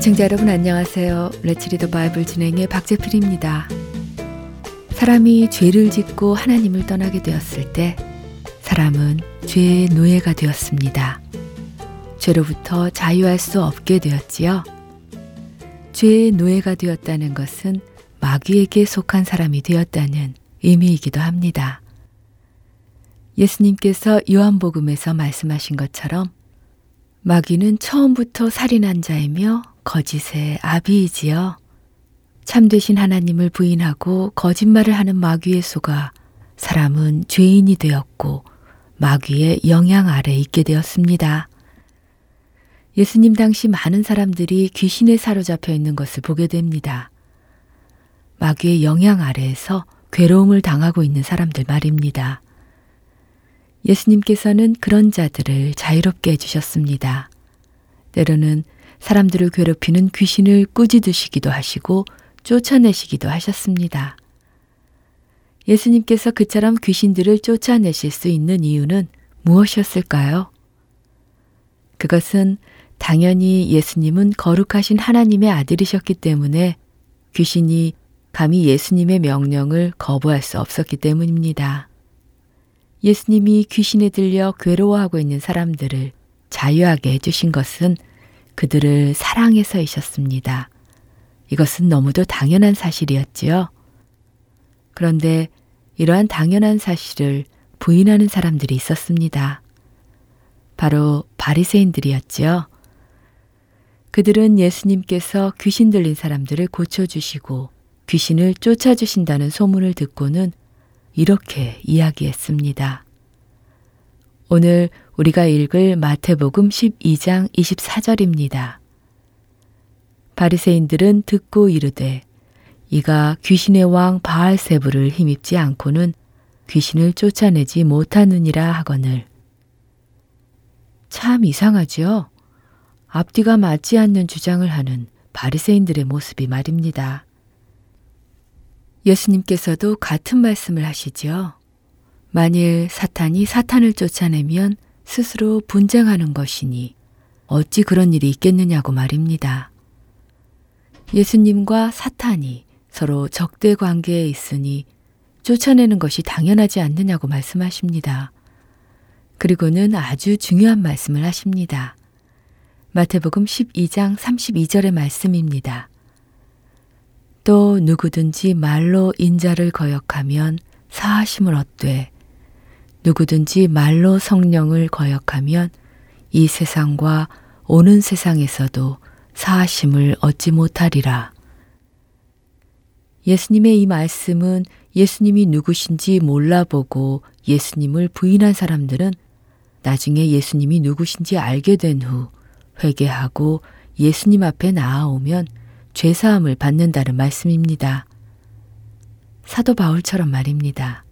애청자 여러분 안녕하세요. 레츠리더 바이블 진행의 박재필입니다. 사람이 죄를 짓고 하나님을 떠나게 되었을 때 사람은 죄의 노예가 되었습니다. 죄로부터 자유할 수 없게 되었지요. 죄의 노예가 되었다는 것은 마귀에게 속한 사람이 되었다는 의미이기도 합니다. 예수님께서 요한복음에서 말씀하신 것처럼 마귀는 처음부터 살인한 자이며 거짓의 아비이지요. 참되신 하나님을 부인하고 거짓말을 하는 마귀의 소가 사람은 죄인이 되었고 마귀의 영향 아래 있게 되었습니다. 예수님 당시 많은 사람들이 귀신에 사로잡혀 있는 것을 보게 됩니다. 마귀의 영향 아래에서 괴로움을 당하고 있는 사람들 말입니다. 예수님께서는 그런 자들을 자유롭게 해주셨습니다. 때로는 사람들을 괴롭히는 귀신을 꾸짖으시기도 하시고 쫓아내시기도 하셨습니다. 예수님께서 그처럼 귀신들을 쫓아내실 수 있는 이유는 무엇이었을까요? 그것은 당연히 예수님은 거룩하신 하나님의 아들이셨기 때문에 귀신이 감히 예수님의 명령을 거부할 수 없었기 때문입니다. 예수님이 귀신에 들려 괴로워하고 있는 사람들을 자유하게 해주신 것은 그들을 사랑해서이셨습니다. 이것은 너무도 당연한 사실이었지요. 그런데 이러한 당연한 사실을 부인하는 사람들이 있었습니다. 바로 바리새인들이었지요. 그들은 예수님께서 귀신 들린 사람들을 고쳐주시고 귀신을 쫓아주신다는 소문을 듣고는 이렇게 이야기했습니다. 오늘 우리가 읽을 마태복음 12장 24절입니다. 바리새인들은 듣고 이르되 이가 귀신의 왕 바알세부를 힘입지 않고는 귀신을 쫓아내지 못하느니라 하거늘. 참 이상하지요? 앞뒤가 맞지 않는 주장을 하는 바리새인들의 모습이 말입니다. 예수님께서도 같은 말씀을 하시지요. 만일 사탄이 사탄을 쫓아내면 스스로 분쟁하는 것이니 어찌 그런 일이 있겠느냐고 말입니다. 예수님과 사탄이 서로 적대 관계에 있으니 쫓아내는 것이 당연하지 않느냐고 말씀하십니다. 그리고는 아주 중요한 말씀을 하십니다. 마태복음 12장 32절의 말씀입니다. 또 누구든지 말로 인자를 거역하면 사하심을 얻되 누구든지 말로 성령을 거역하면 이 세상과 오는 세상에서도 사하심을 얻지 못하리라. 예수님의 이 말씀은 예수님이 누구신지 몰라보고 예수님을 부인한 사람들은 나중에 예수님이 누구신지 알게 된 후 회개하고 예수님 앞에 나아오면 죄사함을 받는다는 말씀입니다. 사도 바울처럼 말입니다.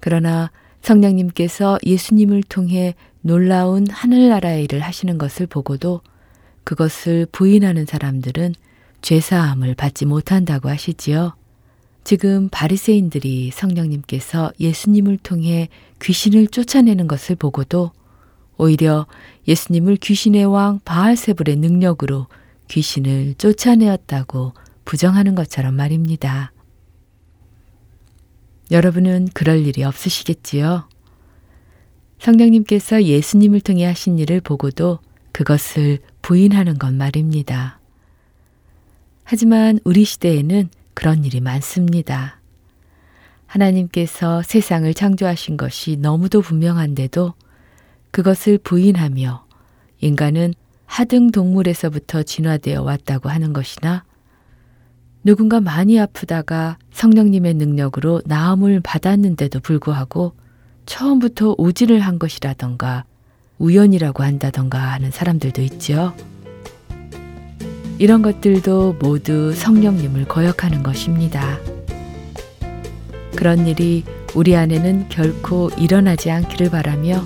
그러나 성령님께서 예수님을 통해 놀라운 하늘나라의 일을 하시는 것을 보고도 그것을 부인하는 사람들은 죄사함을 받지 못한다고 하시지요. 지금 바리새인들이 성령님께서 예수님을 통해 귀신을 쫓아내는 것을 보고도 오히려 예수님을 귀신의 왕 바알세불의 능력으로 귀신을 쫓아내었다고 부정하는 것처럼 말입니다. 여러분은 그럴 일이 없으시겠지요? 성령님께서 예수님을 통해 하신 일을 보고도 그것을 부인하는 것 말입니다. 하지만 우리 시대에는 그런 일이 많습니다. 하나님께서 세상을 창조하신 것이 너무도 분명한데도 그것을 부인하며 인간은 하등 동물에서부터 진화되어 왔다고 하는 것이나 누군가 많이 아프다가 성령님의 능력으로 나음을 받았는데도 불구하고 처음부터 오지를 한 것이라던가 우연이라고 한다던가 하는 사람들도 있죠. 이런 것들도 모두 성령님을 거역하는 것입니다. 그런 일이 우리 안에는 결코 일어나지 않기를 바라며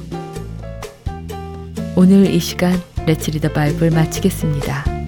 오늘 이 시간 레츠 리더 바이블 마치겠습니다.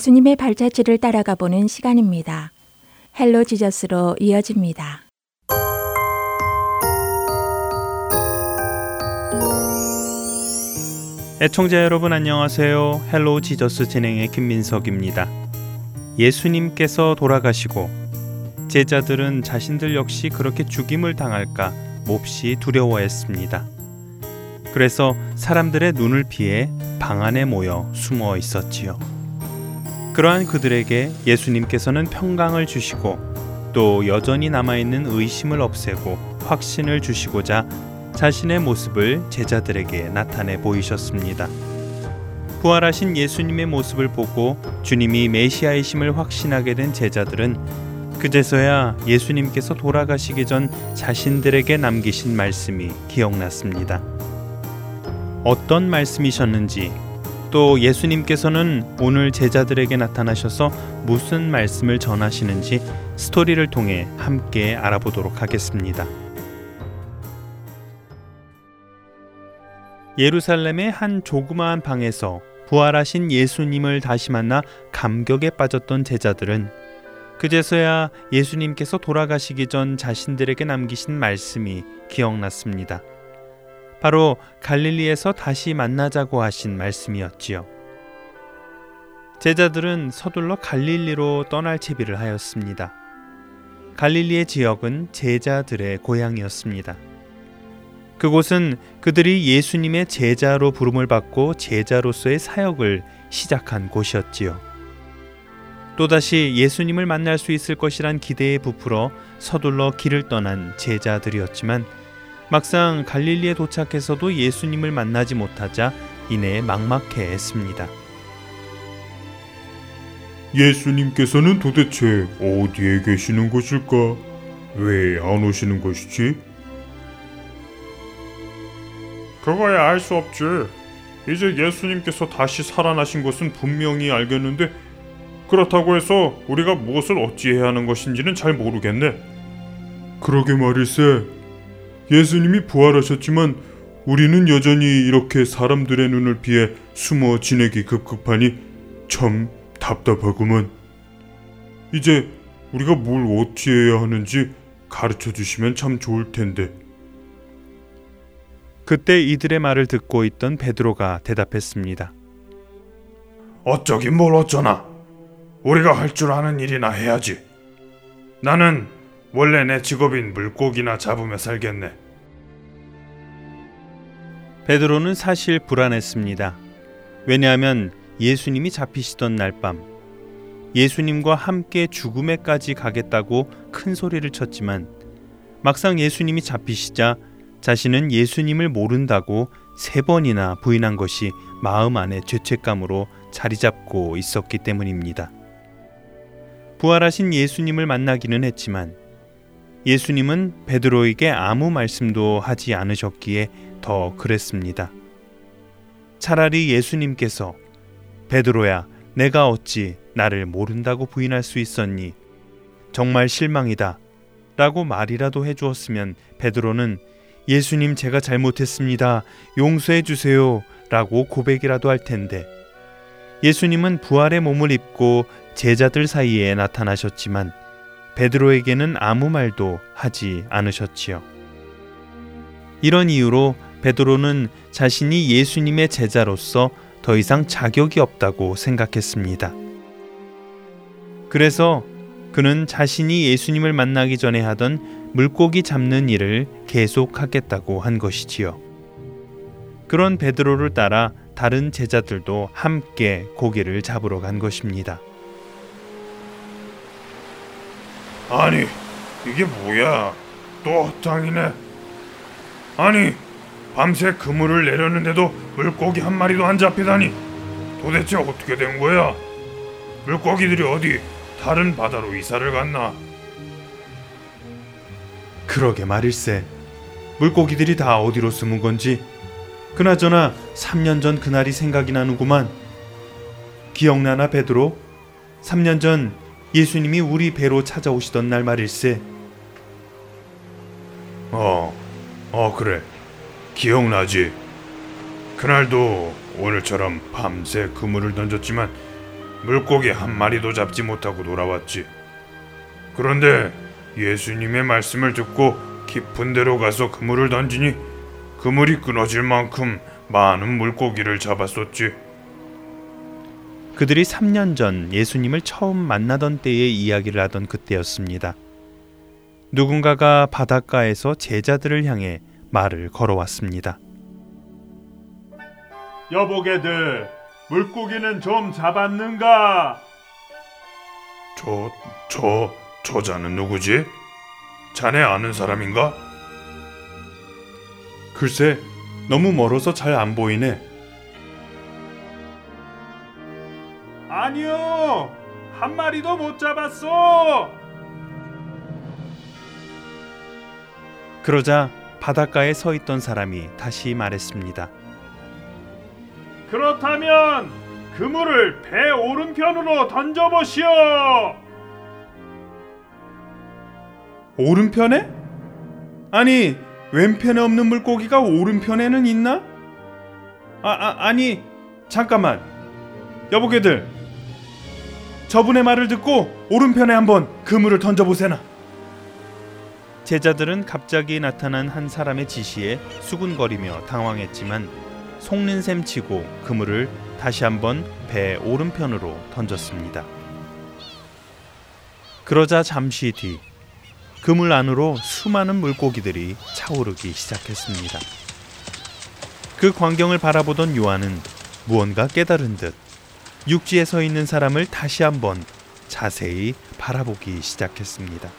예수님의 발자취를 따라가 보는 시간입니다. Hello Jesus로 이어집니다. 애청자 여러분 안녕하세요. Hello Jesus 진행의 김민석입니다. 예수님께서 돌아가시고 제자들은 자신들 역시 그렇게 죽임을 당할까 몹시 두려워했습니다. 그래서 사람들의 눈을 피해 방 안에 모여 숨어 있었지요. 그러한 그들에게 예수님께서는 평강을 주시고 또 여전히 남아있는 의심을 없애고 확신을 주시고자 자신의 모습을 제자들에게 나타내 보이셨습니다. 부활하신 예수님의 모습을 보고 주님이 메시아이심을 확신하게 된 제자들은 그제서야 예수님께서 돌아가시기 전 자신들에게 남기신 말씀이 기억났습니다. 어떤 말씀이셨는지 또 예수님께서는 오늘 제자들에게 나타나셔서 무슨 말씀을 전하시는지 스토리를 통해 함께 알아보도록 하겠습니다. 예루살렘의 한 조그마한 방에서 부활하신 예수님을 다시 만나 감격에 빠졌던 제자들은 그제서야 예수님께서 돌아가시기 전 자신들에게 남기신 말씀이 기억났습니다. 바로 갈릴리에서 다시 만나자고 하신 말씀이었지요. 제자들은 서둘러 갈릴리로 떠날 채비를 하였습니다. 갈릴리의 지역은 제자들의 고향이었습니다. 그곳은 그들이 예수님의 제자로 부름을 받고 제자로서의 사역을 시작한 곳이었지요. 또다시 예수님을 만날 수 있을 것이란 기대에 부풀어 서둘러 길을 떠난 제자들이었지만 막상 갈릴리에 도착해서도 예수님을 만나지 못하자 이내 막막해했습니다. 예수님께서는 도대체 어디에 계시는 것일까? 왜 안 오시는 것이지? 그거야 알 수 없지. 이제 예수님께서 다시 살아나신 것은 분명히 알겠는데 그렇다고 해서 우리가 무엇을 어찌해야 하는 것인지는 잘 모르겠네. 그러게 말일세. 예수님이 부활하셨지만 우리는 여전히 이렇게 사람들의 눈을 피해 숨어 지내기 급급하니 참 답답하구먼. 이제 우리가 뭘 어찌 해야 하는지 가르쳐 주시면 참 좋을 텐데. 그때 이들의 말을 듣고 있던 베드로가 대답했습니다. 어쩌긴 뭘 어쩌나. 우리가 할 줄 아는 일이나 해야지. 나는 원래 내 직업인 물고기나 잡으며 살겠네. 베드로는 사실 불안했습니다. 왜냐하면 예수님이 잡히시던 날 밤 예수님과 함께 죽음에까지 가겠다고 큰 소리를 쳤지만 막상 예수님이 잡히시자 자신은 예수님을 모른다고 세 번이나 부인한 것이 마음 안에 죄책감으로 자리 잡고 있었기 때문입니다. 부활하신 예수님을 만나기는 했지만 예수님은 베드로에게 아무 말씀도 하지 않으셨기에 더 그랬습니다. 차라리 예수님께서 베드로야 내가 어찌 나를 모른다고 부인할 수 있었니? 정말 실망이다. 라고 말이라도 해 주었으면 베드로는 예수님 제가 잘못했습니다. 용서해 주세요. 라고 고백이라도 할 텐데 예수님은 부활의 몸을 입고 제자들 사이에 나타나셨지만 베드로에게는 아무 말도 하지 않으셨지요. 이런 이유로 베드로는 자신이 예수님의 제자로서 더 이상 자격이 없다고 생각했습니다. 그래서 그는 자신이 예수님을 만나기 전에 하던 물고기 잡는 일을 계속하겠다고 한 것이지요. 그런 베드로를 따라 다른 제자들도 함께 고기를 잡으러 간 것입니다. 아니, 이게 뭐야? 또 헛장이네. 아니, 밤새 그물을 내렸는데도 물고기 한 마리도 안 잡히다니. 도대체 어떻게 된 거야? 물고기들이 어디 다른 바다로 이사를 갔나? 그러게 말일세. 물고기들이 다 어디로 숨은 건지. 그나저나 3년 전 그날이 생각이 나는구만. 기억나나 베드로? 3년 전 예수님이 우리 배로 찾아오시던 날 말일세. 어, 어 그래. 기억나지. 그날도 오늘처럼 밤새 그물을 던졌지만 물고기 한 마리도 잡지 못하고 돌아왔지. 그런데 예수님의 말씀을 듣고 깊은 데로 가서 그물을 던지니 그물이 끊어질 만큼 많은 물고기를 잡았었지. 그들이 3년 전 예수님을 처음 만나던 때의 이야기를 하던 그때였습니다. 누군가가 바닷가에서 제자들을 향해 말을 걸어왔습니다. 여보게들, 물고기는 좀 잡았는가? 저, 저, 저자는 누구지? 자네 아는 사람인가? 글쎄, 너무 멀어서 잘 안 보이네. 아니요, 한 마리도 못 잡았어. 그러자 바닷가에 서 있던 사람이 다시 말했습니다. 그렇다면 그물을 배 오른편으로 던져보시오. 오른편에? 아니, 왼편에 없는 물고기가 오른편에는 있나? 아, 아 아니, 잠깐만. 여보게들, 저분의 말을 듣고 오른편에 한번 그물을 던져보세나. 제자들은 갑자기 나타난 한 사람의 지시에 수군거리며 당황했지만 속는 셈 치고 그물을 다시 한번 배 오른편으로 던졌습니다. 그러자 잠시 뒤 그물 안으로 수많은 물고기들이 차오르기 시작했습니다. 그 광경을 바라보던 요한은 무언가 깨달은 듯 육지에 서 있는 사람을 다시 한번 자세히 바라보기 시작했습니다.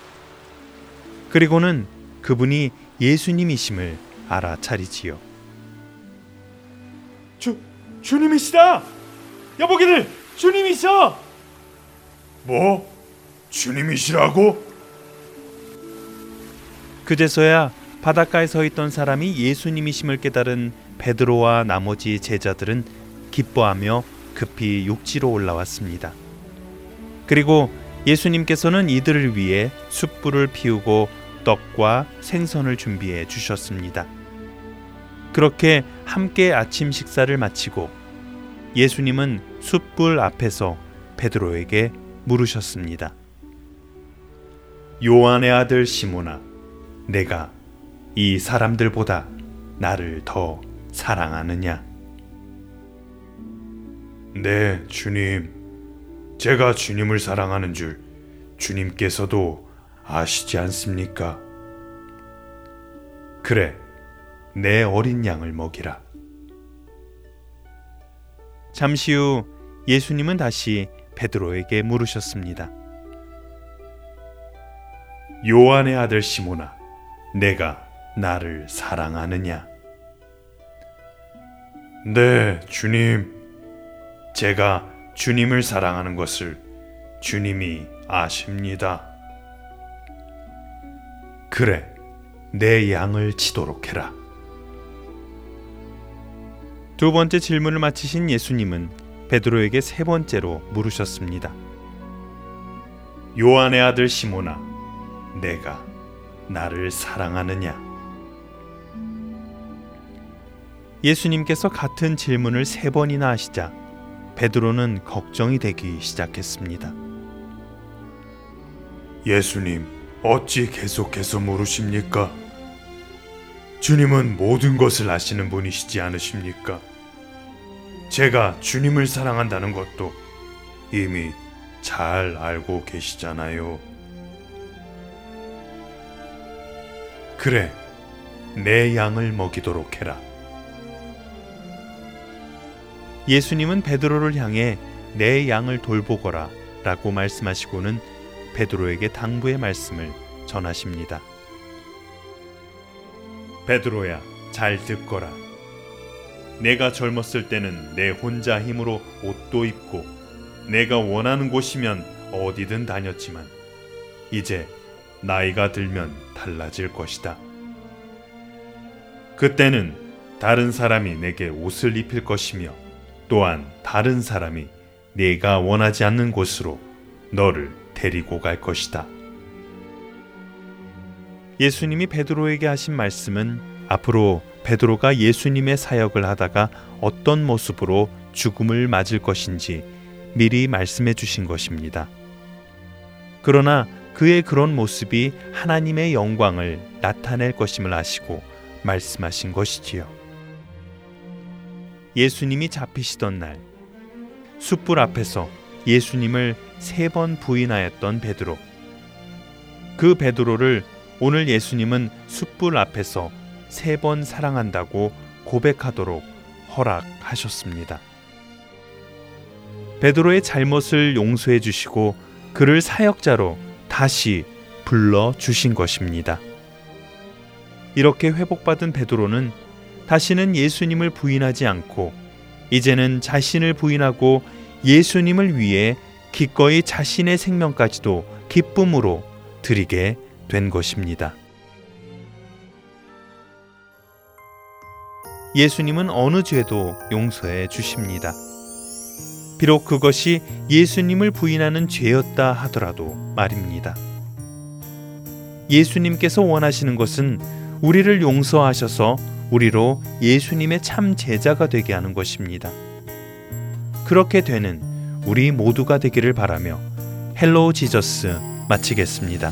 그리고는 그분이 예수님이심을 알아차리지요. 주 주님이시다. 여보기들 주님이셔. 뭐? 주님이시라고? 그제서야 바닷가에 서 있던 사람이 예수님이심을 깨달은 베드로와 나머지 제자들은 기뻐하며 급히 육지로 올라왔습니다. 그리고 예수님께서는 이들을 위해 숯불을 피우고 떡과 생선을 준비해 주셨습니다. 그렇게 함께 아침 식사를 마치고 예수님은 숯불 앞에서 베드로에게 물으셨습니다. 요한의 아들 시모나, 내가 이 사람들보다 나를 더 사랑하느냐? 네, 주님. 제가 주님을 사랑하는 줄 주님께서도 아시지 않습니까? 그래, 내 어린 양을 먹이라. 잠시 후 예수님은 다시 베드로에게 물으셨습니다. 요한의 아들 시모나, 내가 나를 사랑하느냐? 네, 주님. 제가 주님을 사랑하는 것을 주님이 아십니다. 그래, 내 양을 치도록 해라. 두 번째 질문을 마치신 예수님은 베드로에게 세 번째로 물으셨습니다. 요한의 아들 시모나, 내가 나를 사랑하느냐? 예수님께서 같은 질문을 세 번이나 하시자 베드로는 걱정이 되기 시작했습니다. 예수님, 어찌 계속해서 물으십니까? 주님은 모든 것을 아시는 분이시지 않으십니까? 제가 주님을 사랑한다는 것도 이미 잘 알고 계시잖아요. 그래, 내 양을 먹이도록 해라. 예수님은 베드로를 향해 내 양을 돌보거라 라고 말씀하시고는 베드로에게 당부의 말씀을 전하십니다. 베드로야, 잘 듣거라. 내가 젊었을 때는 내 혼자 힘으로 옷도 입고 내가 원하는 곳이면 어디든 다녔지만 이제 나이가 들면 달라질 것이다. 그때는 다른 사람이 내게 옷을 입힐 것이며 또한 다른 사람이 네가 원하지 않는 곳으로 너를 데리고 갈 것이다. 예수님이 베드로에게 하신 말씀은 앞으로 베드로가 예수님의 사역을 하다가 어떤 모습으로 죽음을 맞을 것인지 미리 말씀해 주신 것입니다. 그러나 그의 그런 모습이 하나님의 영광을 나타낼 것임을 아시고 말씀하신 것이지요. 예수님이 잡히시던 날 숯불 앞에서 예수님을 세 번 부인하였던 베드로. 그 베드로를 오늘 예수님은 숯불 앞에서 세 번 사랑한다고 고백하도록 허락하셨습니다. 베드로의 잘못을 용서해 주시고 그를 사역자로 다시 불러 주신 것입니다. 이렇게 회복받은 베드로는 다시는 예수님을 부인하지 않고 이제는 자신을 부인하고 예수님을 위해 기꺼이 자신의 생명까지도 기쁨으로 드리게 된 것입니다. 예수님은 어느 죄도 용서해 주십니다. 비록 그것이 예수님을 부인하는 죄였다 하더라도 말입니다. 예수님께서 원하시는 것은 우리를 용서하셔서 우리로 예수님의 참 제자가 되게 하는 것입니다. 그렇게 되는 우리 모두가 되기를 바라며 헬로우 지저스 마치겠습니다.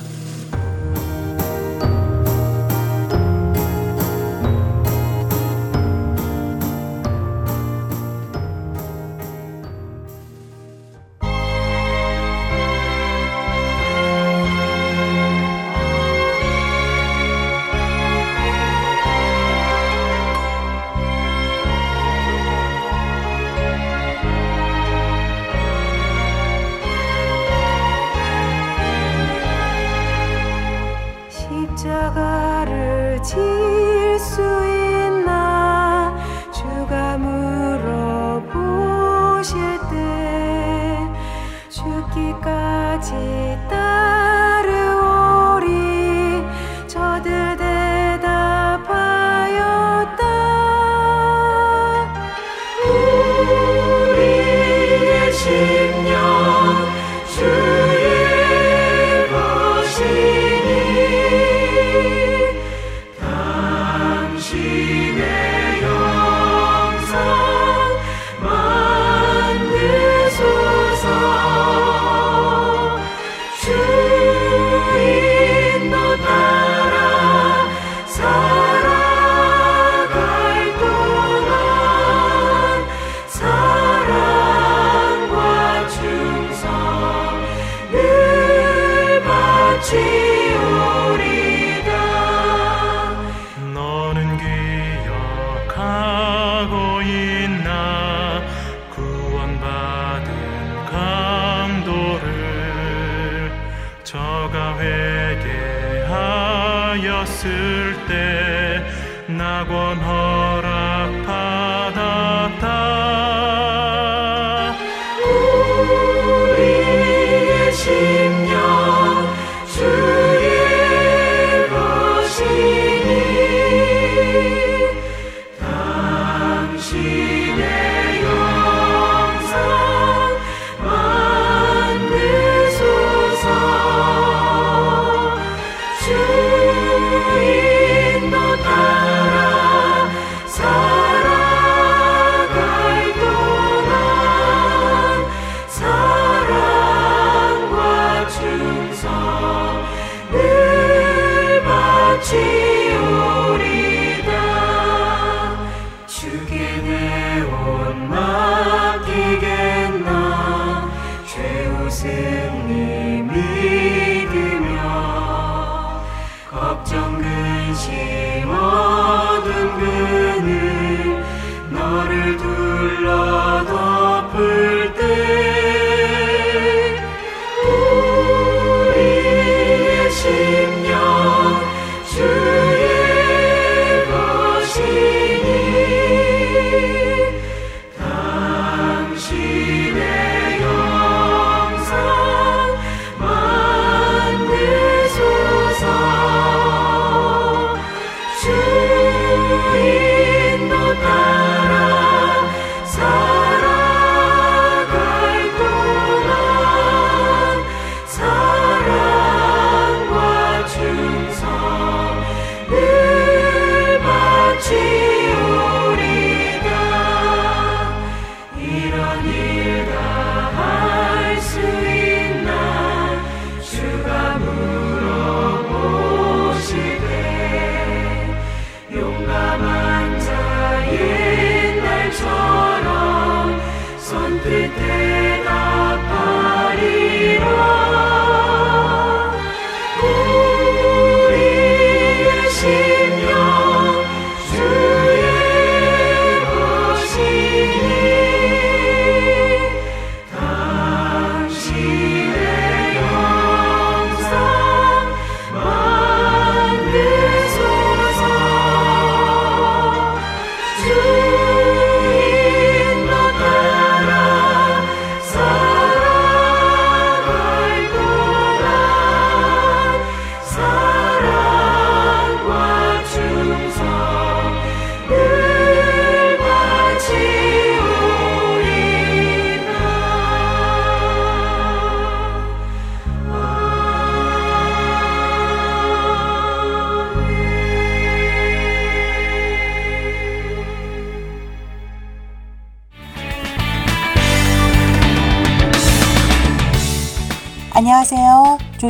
Spirit.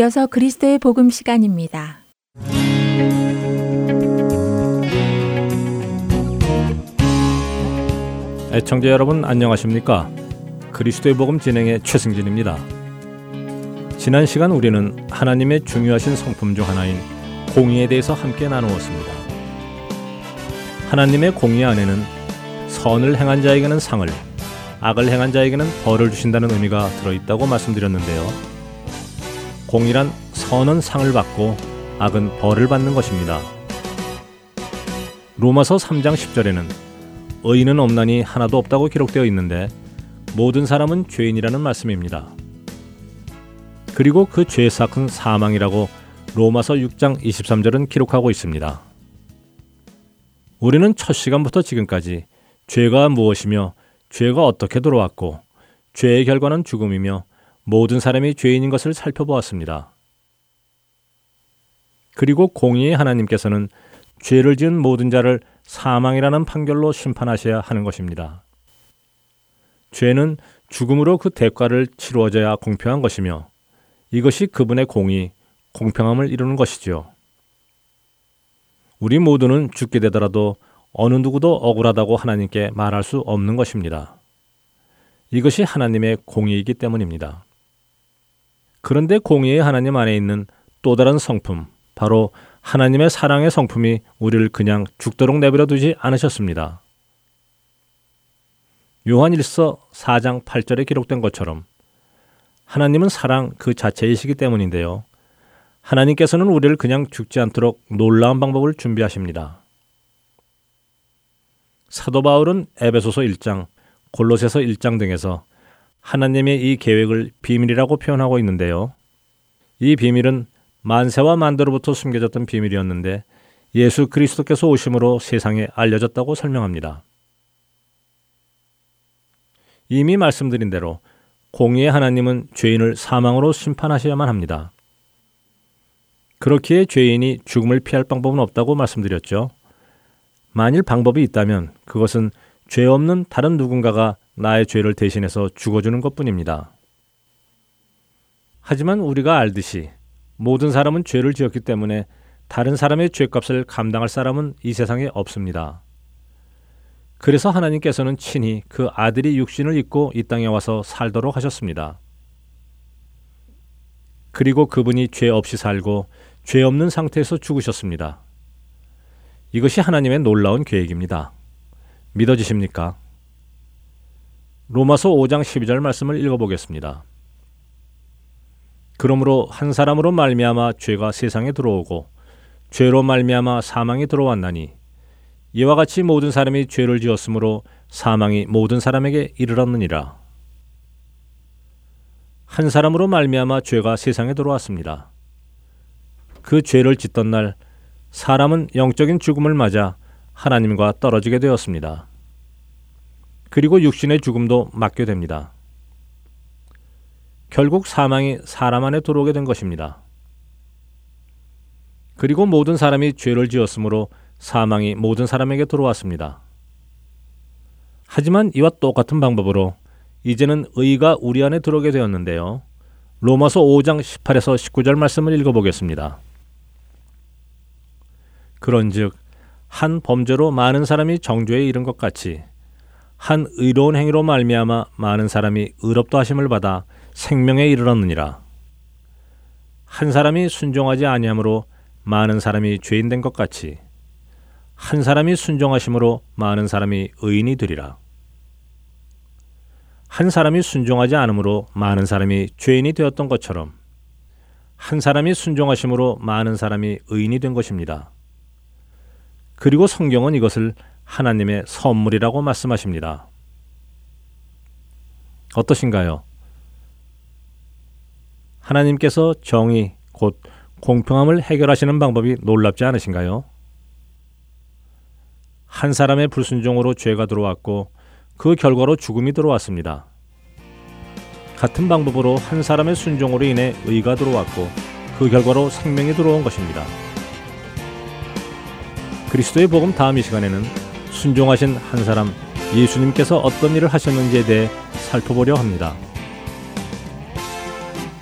이어서 그리스도의 복음 시간입니다. 애청자 여러분 안녕하십니까? 그리스도의 복음 진행의 최승진입니다. 지난 시간 우리는 하나님의 중요하신 성품 중 하나인 공의에 대해서 함께 나누었습니다. 하나님의 공의 안에는 선을 행한 자에게는 상을, 악을 행한 자에게는 벌을 주신다는 의미가 들어있다고 말씀드렸는데요. 공의란 선은 상을 받고 악은 벌을 받는 것입니다. 로마서 3장 10절에는 의인은 없나니 하나도 없다고 기록되어 있는데 모든 사람은 죄인이라는 말씀입니다. 그리고 그 죄의 삭은 사망이라고 로마서 6장 23절은 기록하고 있습니다. 우리는 첫 시간부터 지금까지 죄가 무엇이며 죄가 어떻게 들어왔고 죄의 결과는 죽음이며 모든 사람이 죄인인 것을 살펴보았습니다. 그리고 공의의 하나님께서는 죄를 지은 모든 자를 사망이라는 판결로 심판하셔야 하는 것입니다. 죄는 죽음으로 그 대가를 치루어져야 공평한 것이며 이것이 그분의 공의, 공평함을 이루는 것이지요. 우리 모두는 죽게 되더라도 어느 누구도 억울하다고 하나님께 말할 수 없는 것입니다. 이것이 하나님의 공의이기 때문입니다. 그런데 공의의 하나님 안에 있는 또 다른 성품, 바로 하나님의 사랑의 성품이 우리를 그냥 죽도록 내버려 두지 않으셨습니다. 요한 1서 4장 8절에 기록된 것처럼 하나님은 사랑 그 자체이시기 때문인데요. 하나님께서는 우리를 그냥 죽지 않도록 놀라운 방법을 준비하십니다. 사도 바울은 에베소서 1장, 골로새서 1장 등에서 하나님의 이 계획을 비밀이라고 표현하고 있는데요. 이 비밀은 만세와 만대로부터 숨겨졌던 비밀이었는데 예수 그리스도께서 오심으로 세상에 알려졌다고 설명합니다. 이미 말씀드린 대로 공의의 하나님은 죄인을 사망으로 심판하셔야만 합니다. 그렇기에 죄인이 죽음을 피할 방법은 없다고 말씀드렸죠. 만일 방법이 있다면 그것은 죄 없는 다른 누군가가 나의 죄를 대신해서 죽어주는 것 뿐입니다. 하지만 우리가 알듯이 모든 사람은 죄를 지었기 때문에 다른 사람의 죄값을 감당할 사람은 이 세상에 없습니다. 그래서 하나님께서는 친히 그 아들이 육신을 입고 이 땅에 와서 살도록 하셨습니다. 그리고 그분이 죄 없이 살고 죄 없는 상태에서 죽으셨습니다. 이것이 하나님의 놀라운 계획입니다. 믿어지십니까? 로마서 5장 12절 말씀을 읽어보겠습니다. 그러므로 한 사람으로 말미암아 죄가 세상에 들어오고 죄로 말미암아 사망이 들어왔나니 이와 같이 모든 사람이 죄를 지었으므로 사망이 모든 사람에게 이르렀느니라. 한 사람으로 말미암아 죄가 세상에 들어왔습니다. 그 죄를 짓던 날 사람은 영적인 죽음을 맞아 하나님과 떨어지게 되었습니다. 그리고 육신의 죽음도 맞게 됩니다. 결국 사망이 사람 안에 들어오게 된 것입니다. 그리고 모든 사람이 죄를 지었으므로 사망이 모든 사람에게 들어왔습니다. 하지만 이와 똑같은 방법으로 이제는 의가 우리 안에 들어오게 되었는데요. 로마서 5장 18에서 19절 말씀을 읽어보겠습니다. 그런즉 한 범죄로 많은 사람이 정죄에 이른 것 같이 한 의로운 행위로 말미암아 많은 사람이 의롭다 하심을 받아 생명에 이르렀느니라. 한 사람이 순종하지 아니함으로 많은 사람이 죄인 된 것 같이 한 사람이 순종하심으로 많은 사람이 의인이 되리라. 한 사람이 순종하지 않으므로 많은 사람이 죄인이 되었던 것처럼 한 사람이 순종하심으로 많은 사람이 의인이 된 것입니다. 그리고 성경은 이것을 하나님의 선물이라고 말씀하십니다. 어떠신가요? 하나님께서 정의, 곧 공평함을 해결하시는 방법이 놀랍지 않으신가요? 한 사람의 불순종으로 죄가 들어왔고 그 결과로 죽음이 들어왔습니다. 같은 방법으로 한 사람의 순종으로 인해 의가 들어왔고 그 결과로 생명이 들어온 것입니다. 그리스도의 복음 다음 이 시간에는 순종하신 한 사람 예수님께서 어떤 일을 하셨는지에 대해 살펴보려 합니다.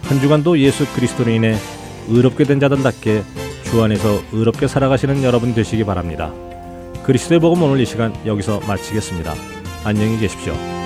한 주간도 예수 그리스도로 인해 의롭게 된 자들답게 주 안에서 의롭게 살아가시는 여러분 되시기 바랍니다. 그리스도의 복음 오늘 이 시간 여기서 마치겠습니다. 안녕히 계십시오.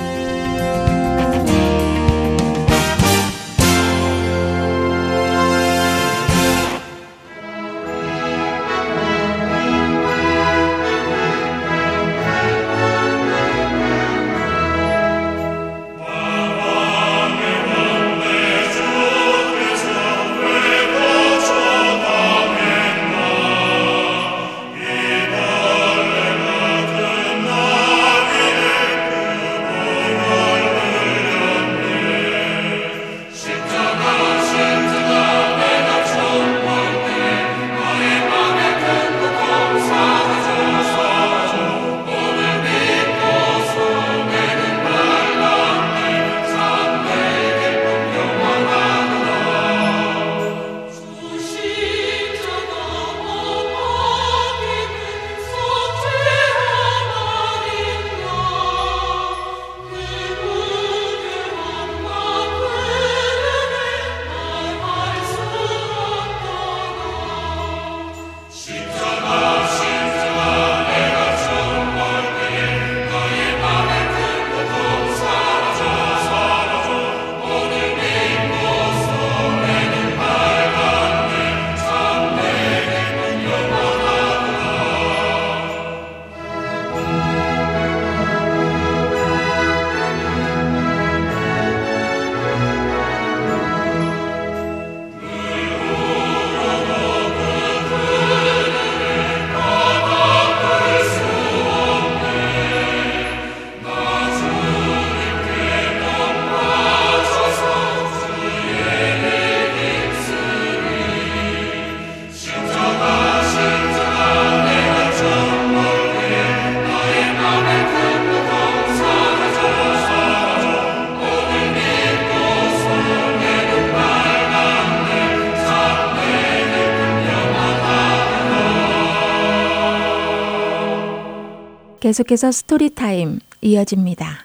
계속해서 Story Time 이어집니다.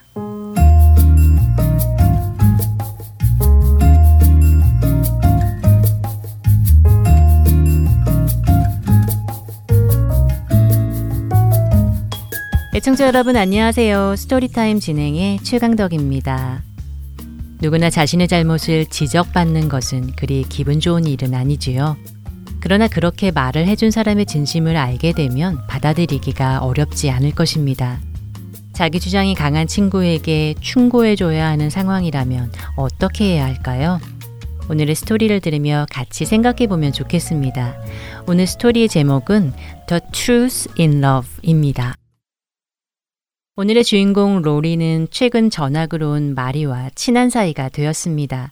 애청자 여러분 안녕하세요. Story Time 진행의 최강덕입니다. 누구나 자신의 잘못을 지적받는 것은 그리 기분 좋은 일은 아니지요. 그러나 그렇게 말을 해준 사람의 진심을 알게 되면 받아들이기가 어렵지 않을 것입니다. 자기 주장이 강한 친구에게 충고해줘야 하는 상황이라면 어떻게 해야 할까요? 오늘의 스토리를 들으며 같이 생각해 보면 좋겠습니다. 오늘 스토리의 제목은 The Truth in Love입니다. 오늘의 주인공 로리는 최근 전학으로 온 마리와 친한 사이가 되었습니다.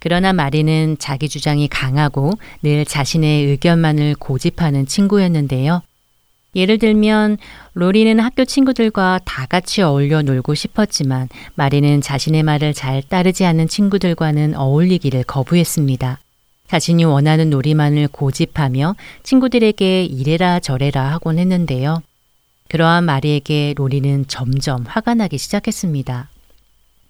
그러나 마리는 자기 주장이 강하고 늘 자신의 의견만을 고집하는 친구였는데요. 예를 들면 로리는 학교 친구들과 다 같이 어울려 놀고 싶었지만 마리는 자신의 말을 잘 따르지 않는 친구들과는 어울리기를 거부했습니다. 자신이 원하는 놀이만을 고집하며 친구들에게 이래라 저래라 하곤 했는데요. 그러한 마리에게 로리는 점점 화가 나기 시작했습니다.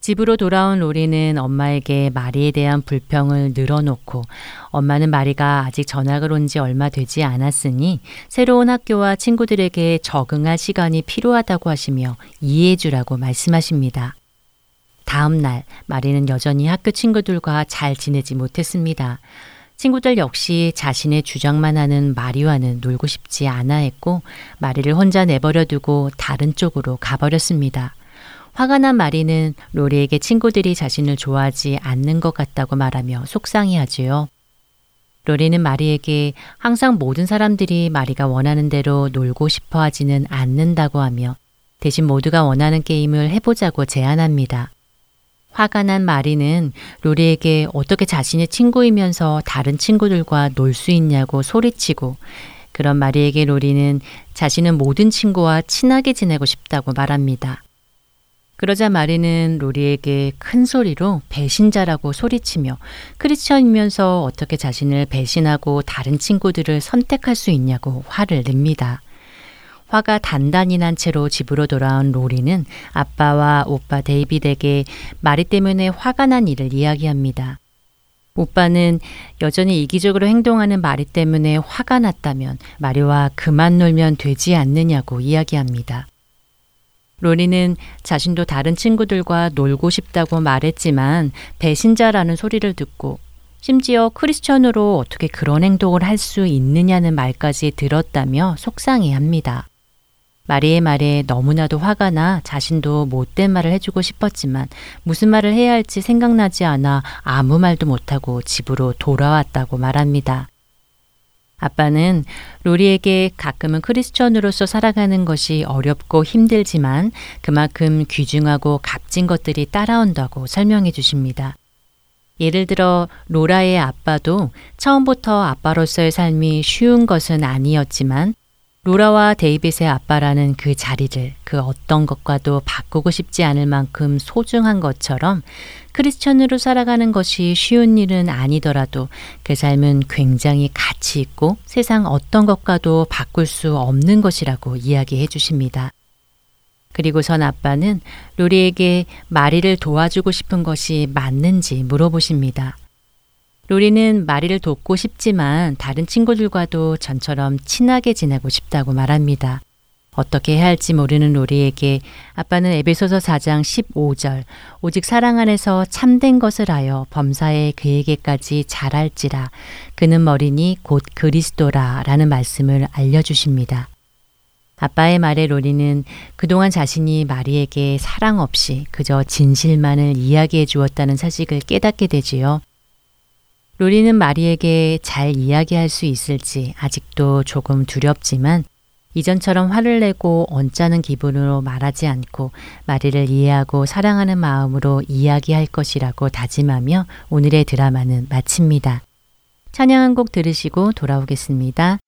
집으로 돌아온 로리는 엄마에게 마리에 대한 불평을 늘어놓고 엄마는 마리가 아직 전학을 온 지 얼마 되지 않았으니 새로운 학교와 친구들에게 적응할 시간이 필요하다고 하시며 이해해 주라고 말씀하십니다. 다음 날 마리는 여전히 학교 친구들과 잘 지내지 못했습니다. 친구들 역시 자신의 주장만 하는 마리와는 놀고 싶지 않아 했고 마리를 혼자 내버려 두고 다른 쪽으로 가버렸습니다. 화가 난 마리는 로리에게 친구들이 자신을 좋아하지 않는 것 같다고 말하며 속상해 하지요. 로리는 마리에게 항상 모든 사람들이 마리가 원하는 대로 놀고 싶어 하지는 않는다고 하며 대신 모두가 원하는 게임을 해보자고 제안합니다. 화가 난 마리는 로리에게 어떻게 자신의 친구이면서 다른 친구들과 놀 수 있냐고 소리치고 그런 마리에게 로리는 자신은 모든 친구와 친하게 지내고 싶다고 말합니다. 그러자 마리는 로리에게 큰 소리로 배신자라고 소리치며 크리스천이면서 어떻게 자신을 배신하고 다른 친구들을 선택할 수 있냐고 화를 냅니다. 화가 단단히 난 채로 집으로 돌아온 로리는 아빠와 오빠 데이빗에게 마리 때문에 화가 난 일을 이야기합니다. 오빠는 여전히 이기적으로 행동하는 마리 때문에 화가 났다면 마리와 그만 놀면 되지 않느냐고 이야기합니다. 로리는 자신도 다른 친구들과 놀고 싶다고 말했지만 배신자라는 소리를 듣고 심지어 크리스천으로 어떻게 그런 행동을 할 수 있느냐는 말까지 들었다며 속상해 합니다. 마리의 말에 너무나도 화가 나 자신도 못된 말을 해주고 싶었지만 무슨 말을 해야 할지 생각나지 않아 아무 말도 못하고 집으로 돌아왔다고 말합니다. 아빠는 로리에게 가끔은 크리스천으로서 살아가는 것이 어렵고 힘들지만 그만큼 귀중하고 값진 것들이 따라온다고 설명해 주십니다. 예를 들어 로라의 아빠도 처음부터 아빠로서의 삶이 쉬운 것은 아니었지만 로라와 데이빗의 아빠라는 그 자리를 그 어떤 것과도 바꾸고 싶지 않을 만큼 소중한 것처럼 크리스천으로 살아가는 것이 쉬운 일은 아니더라도 그 삶은 굉장히 가치 있고 세상 어떤 것과도 바꿀 수 없는 것이라고 이야기해 주십니다. 그리고선 아빠는 로리에게 마리를 도와주고 싶은 것이 맞는지 물어보십니다. 로리는 마리를 돕고 싶지만 다른 친구들과도 전처럼 친하게 지내고 싶다고 말합니다. 어떻게 해야 할지 모르는 로리에게 아빠는 에베소서 4장 15절 오직 사랑 안에서 참된 것을 하여 범사에 그에게까지 잘할지라 그는 머리니 곧 그리스도라 라는 말씀을 알려 주십니다. 아빠의 말에 로리는 그동안 자신이 마리에게 사랑 없이 그저 진실만을 이야기해 주었다는 사실을 깨닫게 되지요. 로리는 마리에게 잘 이야기할 수 있을지 아직도 조금 두렵지만 이전처럼 화를 내고 언짢은 기분으로 말하지 않고 마리를 이해하고 사랑하는 마음으로 이야기할 것이라고 다짐하며 오늘의 드라마는 마칩니다. 찬양 한 곡 들으시고 돌아오겠습니다.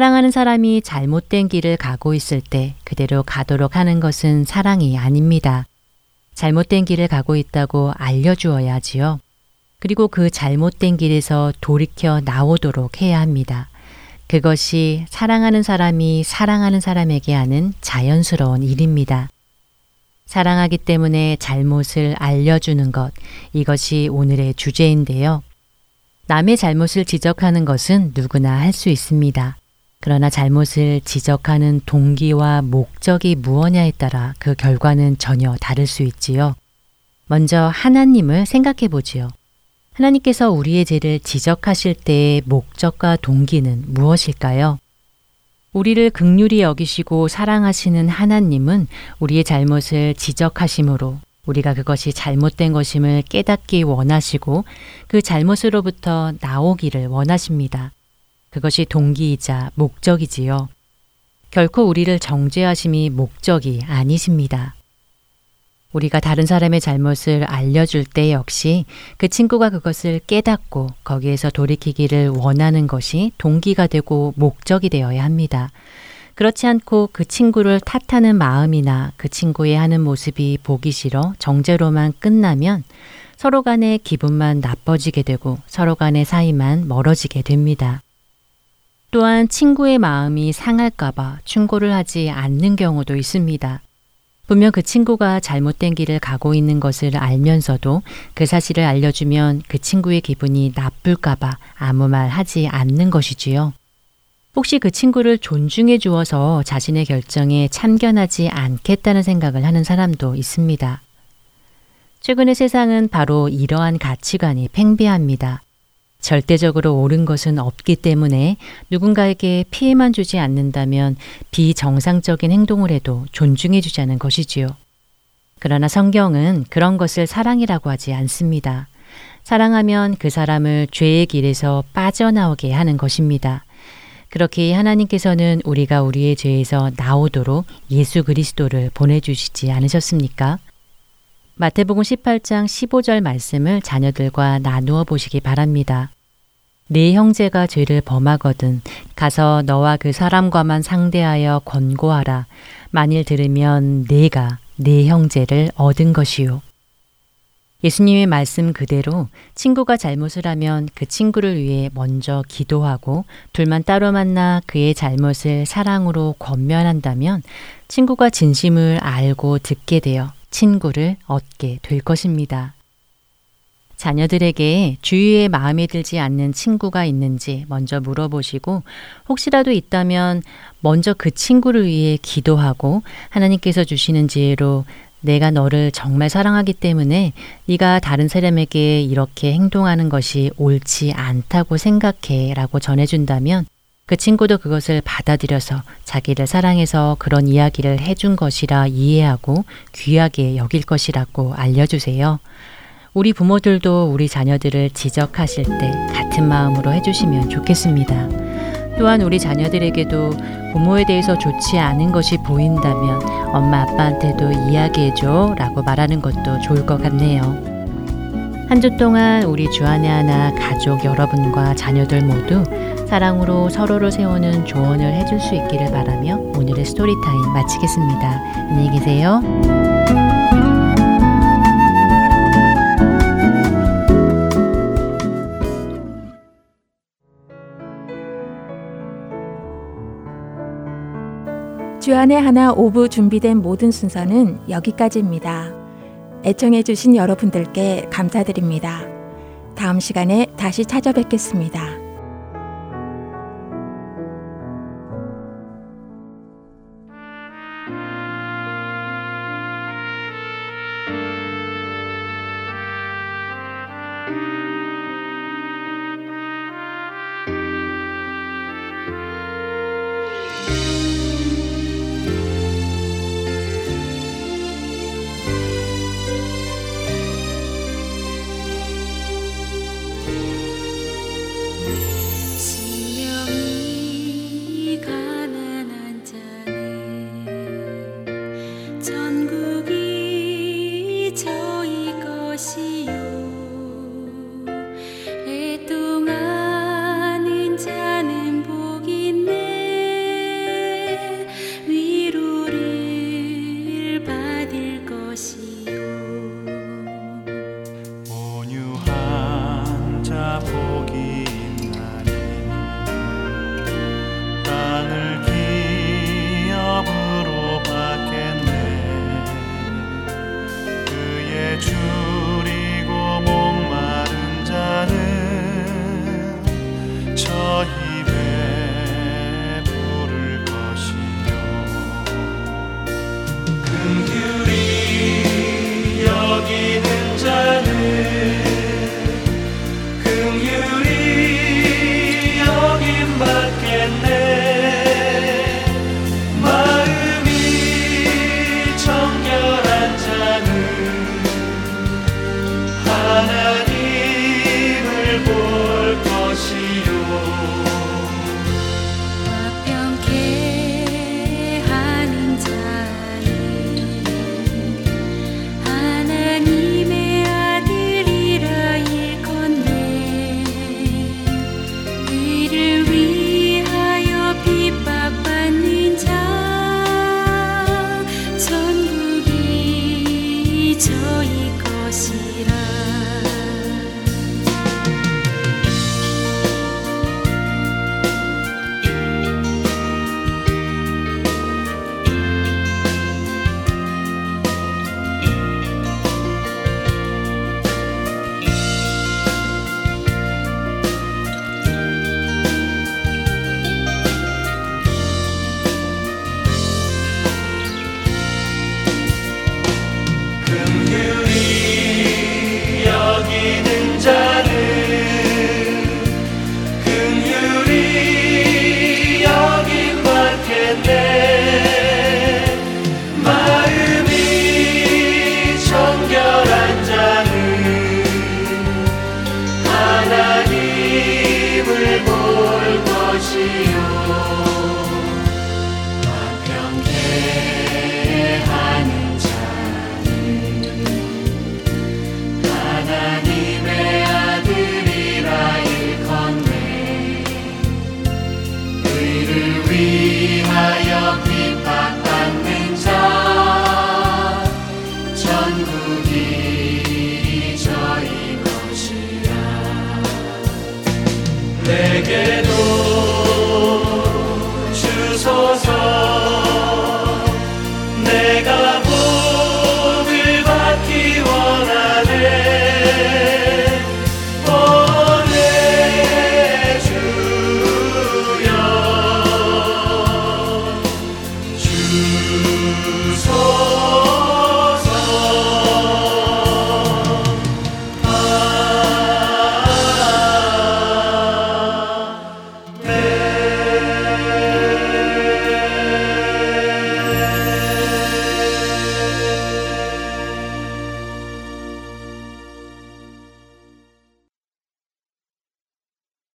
사랑하는 사람이 잘못된 길을 가고 있을 때 그대로 가도록 하는 것은 사랑이 아닙니다. 잘못된 길을 가고 있다고 알려주어야 하지요. 그리고 그 잘못된 길에서 돌이켜 나오도록 해야 합니다. 그것이 사랑하는 사람이 사랑하는 사람에게 하는 자연스러운 일입니다. 사랑하기 때문에 잘못을 알려주는 것, 이것이 오늘의 주제인데요. 남의 잘못을 지적하는 것은 누구나 할 수 있습니다. 그러나 잘못을 지적하는 동기와 목적이 무엇냐에 따라 그 결과는 전혀 다를 수 있지요. 먼저 하나님을 생각해 보지요. 하나님께서 우리의 죄를 지적하실 때의 목적과 동기는 무엇일까요? 우리를 극률이 여기시고 사랑하시는 하나님은 우리의 잘못을 지적하심으로 우리가 그것이 잘못된 것임을 깨닫기 원하시고 그 잘못으로부터 나오기를 원하십니다. 그것이 동기이자 목적이지요. 결코 우리를 정죄하심이 목적이 아니십니다. 우리가 다른 사람의 잘못을 알려줄 때 역시 그 친구가 그것을 깨닫고 거기에서 돌이키기를 원하는 것이 동기가 되고 목적이 되어야 합니다. 그렇지 않고 그 친구를 탓하는 마음이나 그 친구의 하는 모습이 보기 싫어 정죄로만 끝나면 서로 간의 기분만 나빠지게 되고 서로 간의 사이만 멀어지게 됩니다. 또한 친구의 마음이 상할까봐 충고를 하지 않는 경우도 있습니다. 분명 그 친구가 잘못된 길을 가고 있는 것을 알면서도 그 사실을 알려주면 그 친구의 기분이 나쁠까봐 아무 말 하지 않는 것이지요. 혹시 그 친구를 존중해 주어서 자신의 결정에 참견하지 않겠다는 생각을 하는 사람도 있습니다. 최근의 세상은 바로 이러한 가치관이 팽배합니다. 절대적으로 옳은 것은 없기 때문에 누군가에게 피해만 주지 않는다면 비정상적인 행동을 해도 존중해 주자는 것이지요. 그러나 성경은 그런 것을 사랑이라고 하지 않습니다. 사랑하면 그 사람을 죄의 길에서 빠져나오게 하는 것입니다. 그렇게 하나님께서는 우리가 우리의 죄에서 나오도록 예수 그리스도를 보내주시지 않으셨습니까? 마태복음 18장 15절 말씀을 자녀들과 나누어 보시기 바랍니다. 네 형제가 죄를 범하거든 가서 너와 그 사람과만 상대하여 권고하라. 만일 들으면 네가 네 형제를 얻은 것이요. 예수님의 말씀 그대로 친구가 잘못을 하면 그 친구를 위해 먼저 기도하고 둘만 따로 만나 그의 잘못을 사랑으로 권면한다면 친구가 진심을 알고 듣게 되어 친구를 얻게 될 것입니다. 자녀들에게 주위에 마음에 들지 않는 친구가 있는지 먼저 물어보시고 혹시라도 있다면 먼저 그 친구를 위해 기도하고 하나님께서 주시는 지혜로 내가 너를 정말 사랑하기 때문에 네가 다른 사람에게 이렇게 행동하는 것이 옳지 않다고 생각해라고 전해준다면 그 친구도 그것을 받아들여서 자기를 사랑해서 그런 이야기를 해준 것이라 이해하고 귀하게 여길 것이라고 알려주세요. 우리 부모들도 우리 자녀들을 지적하실 때 같은 마음으로 해주시면 좋겠습니다. 또한 우리 자녀들에게도 부모에 대해서 좋지 않은 것이 보인다면 엄마 아빠한테도 이야기해줘 라고 말하는 것도 좋을 것 같네요. 한 주 동안 우리 주안의 하나 가족 여러분과 자녀들 모두 사랑으로 서로를 세우는 조언을 해줄 수 있기를 바라며 오늘의 Story Time 마치겠습니다. 안녕히 계세요. 주안의 하나 오부 준비된 모든 순서는 여기까지입니다. 애청해주신 여러분들께 감사드립니다. 다음 시간에 다시 찾아뵙겠습니다.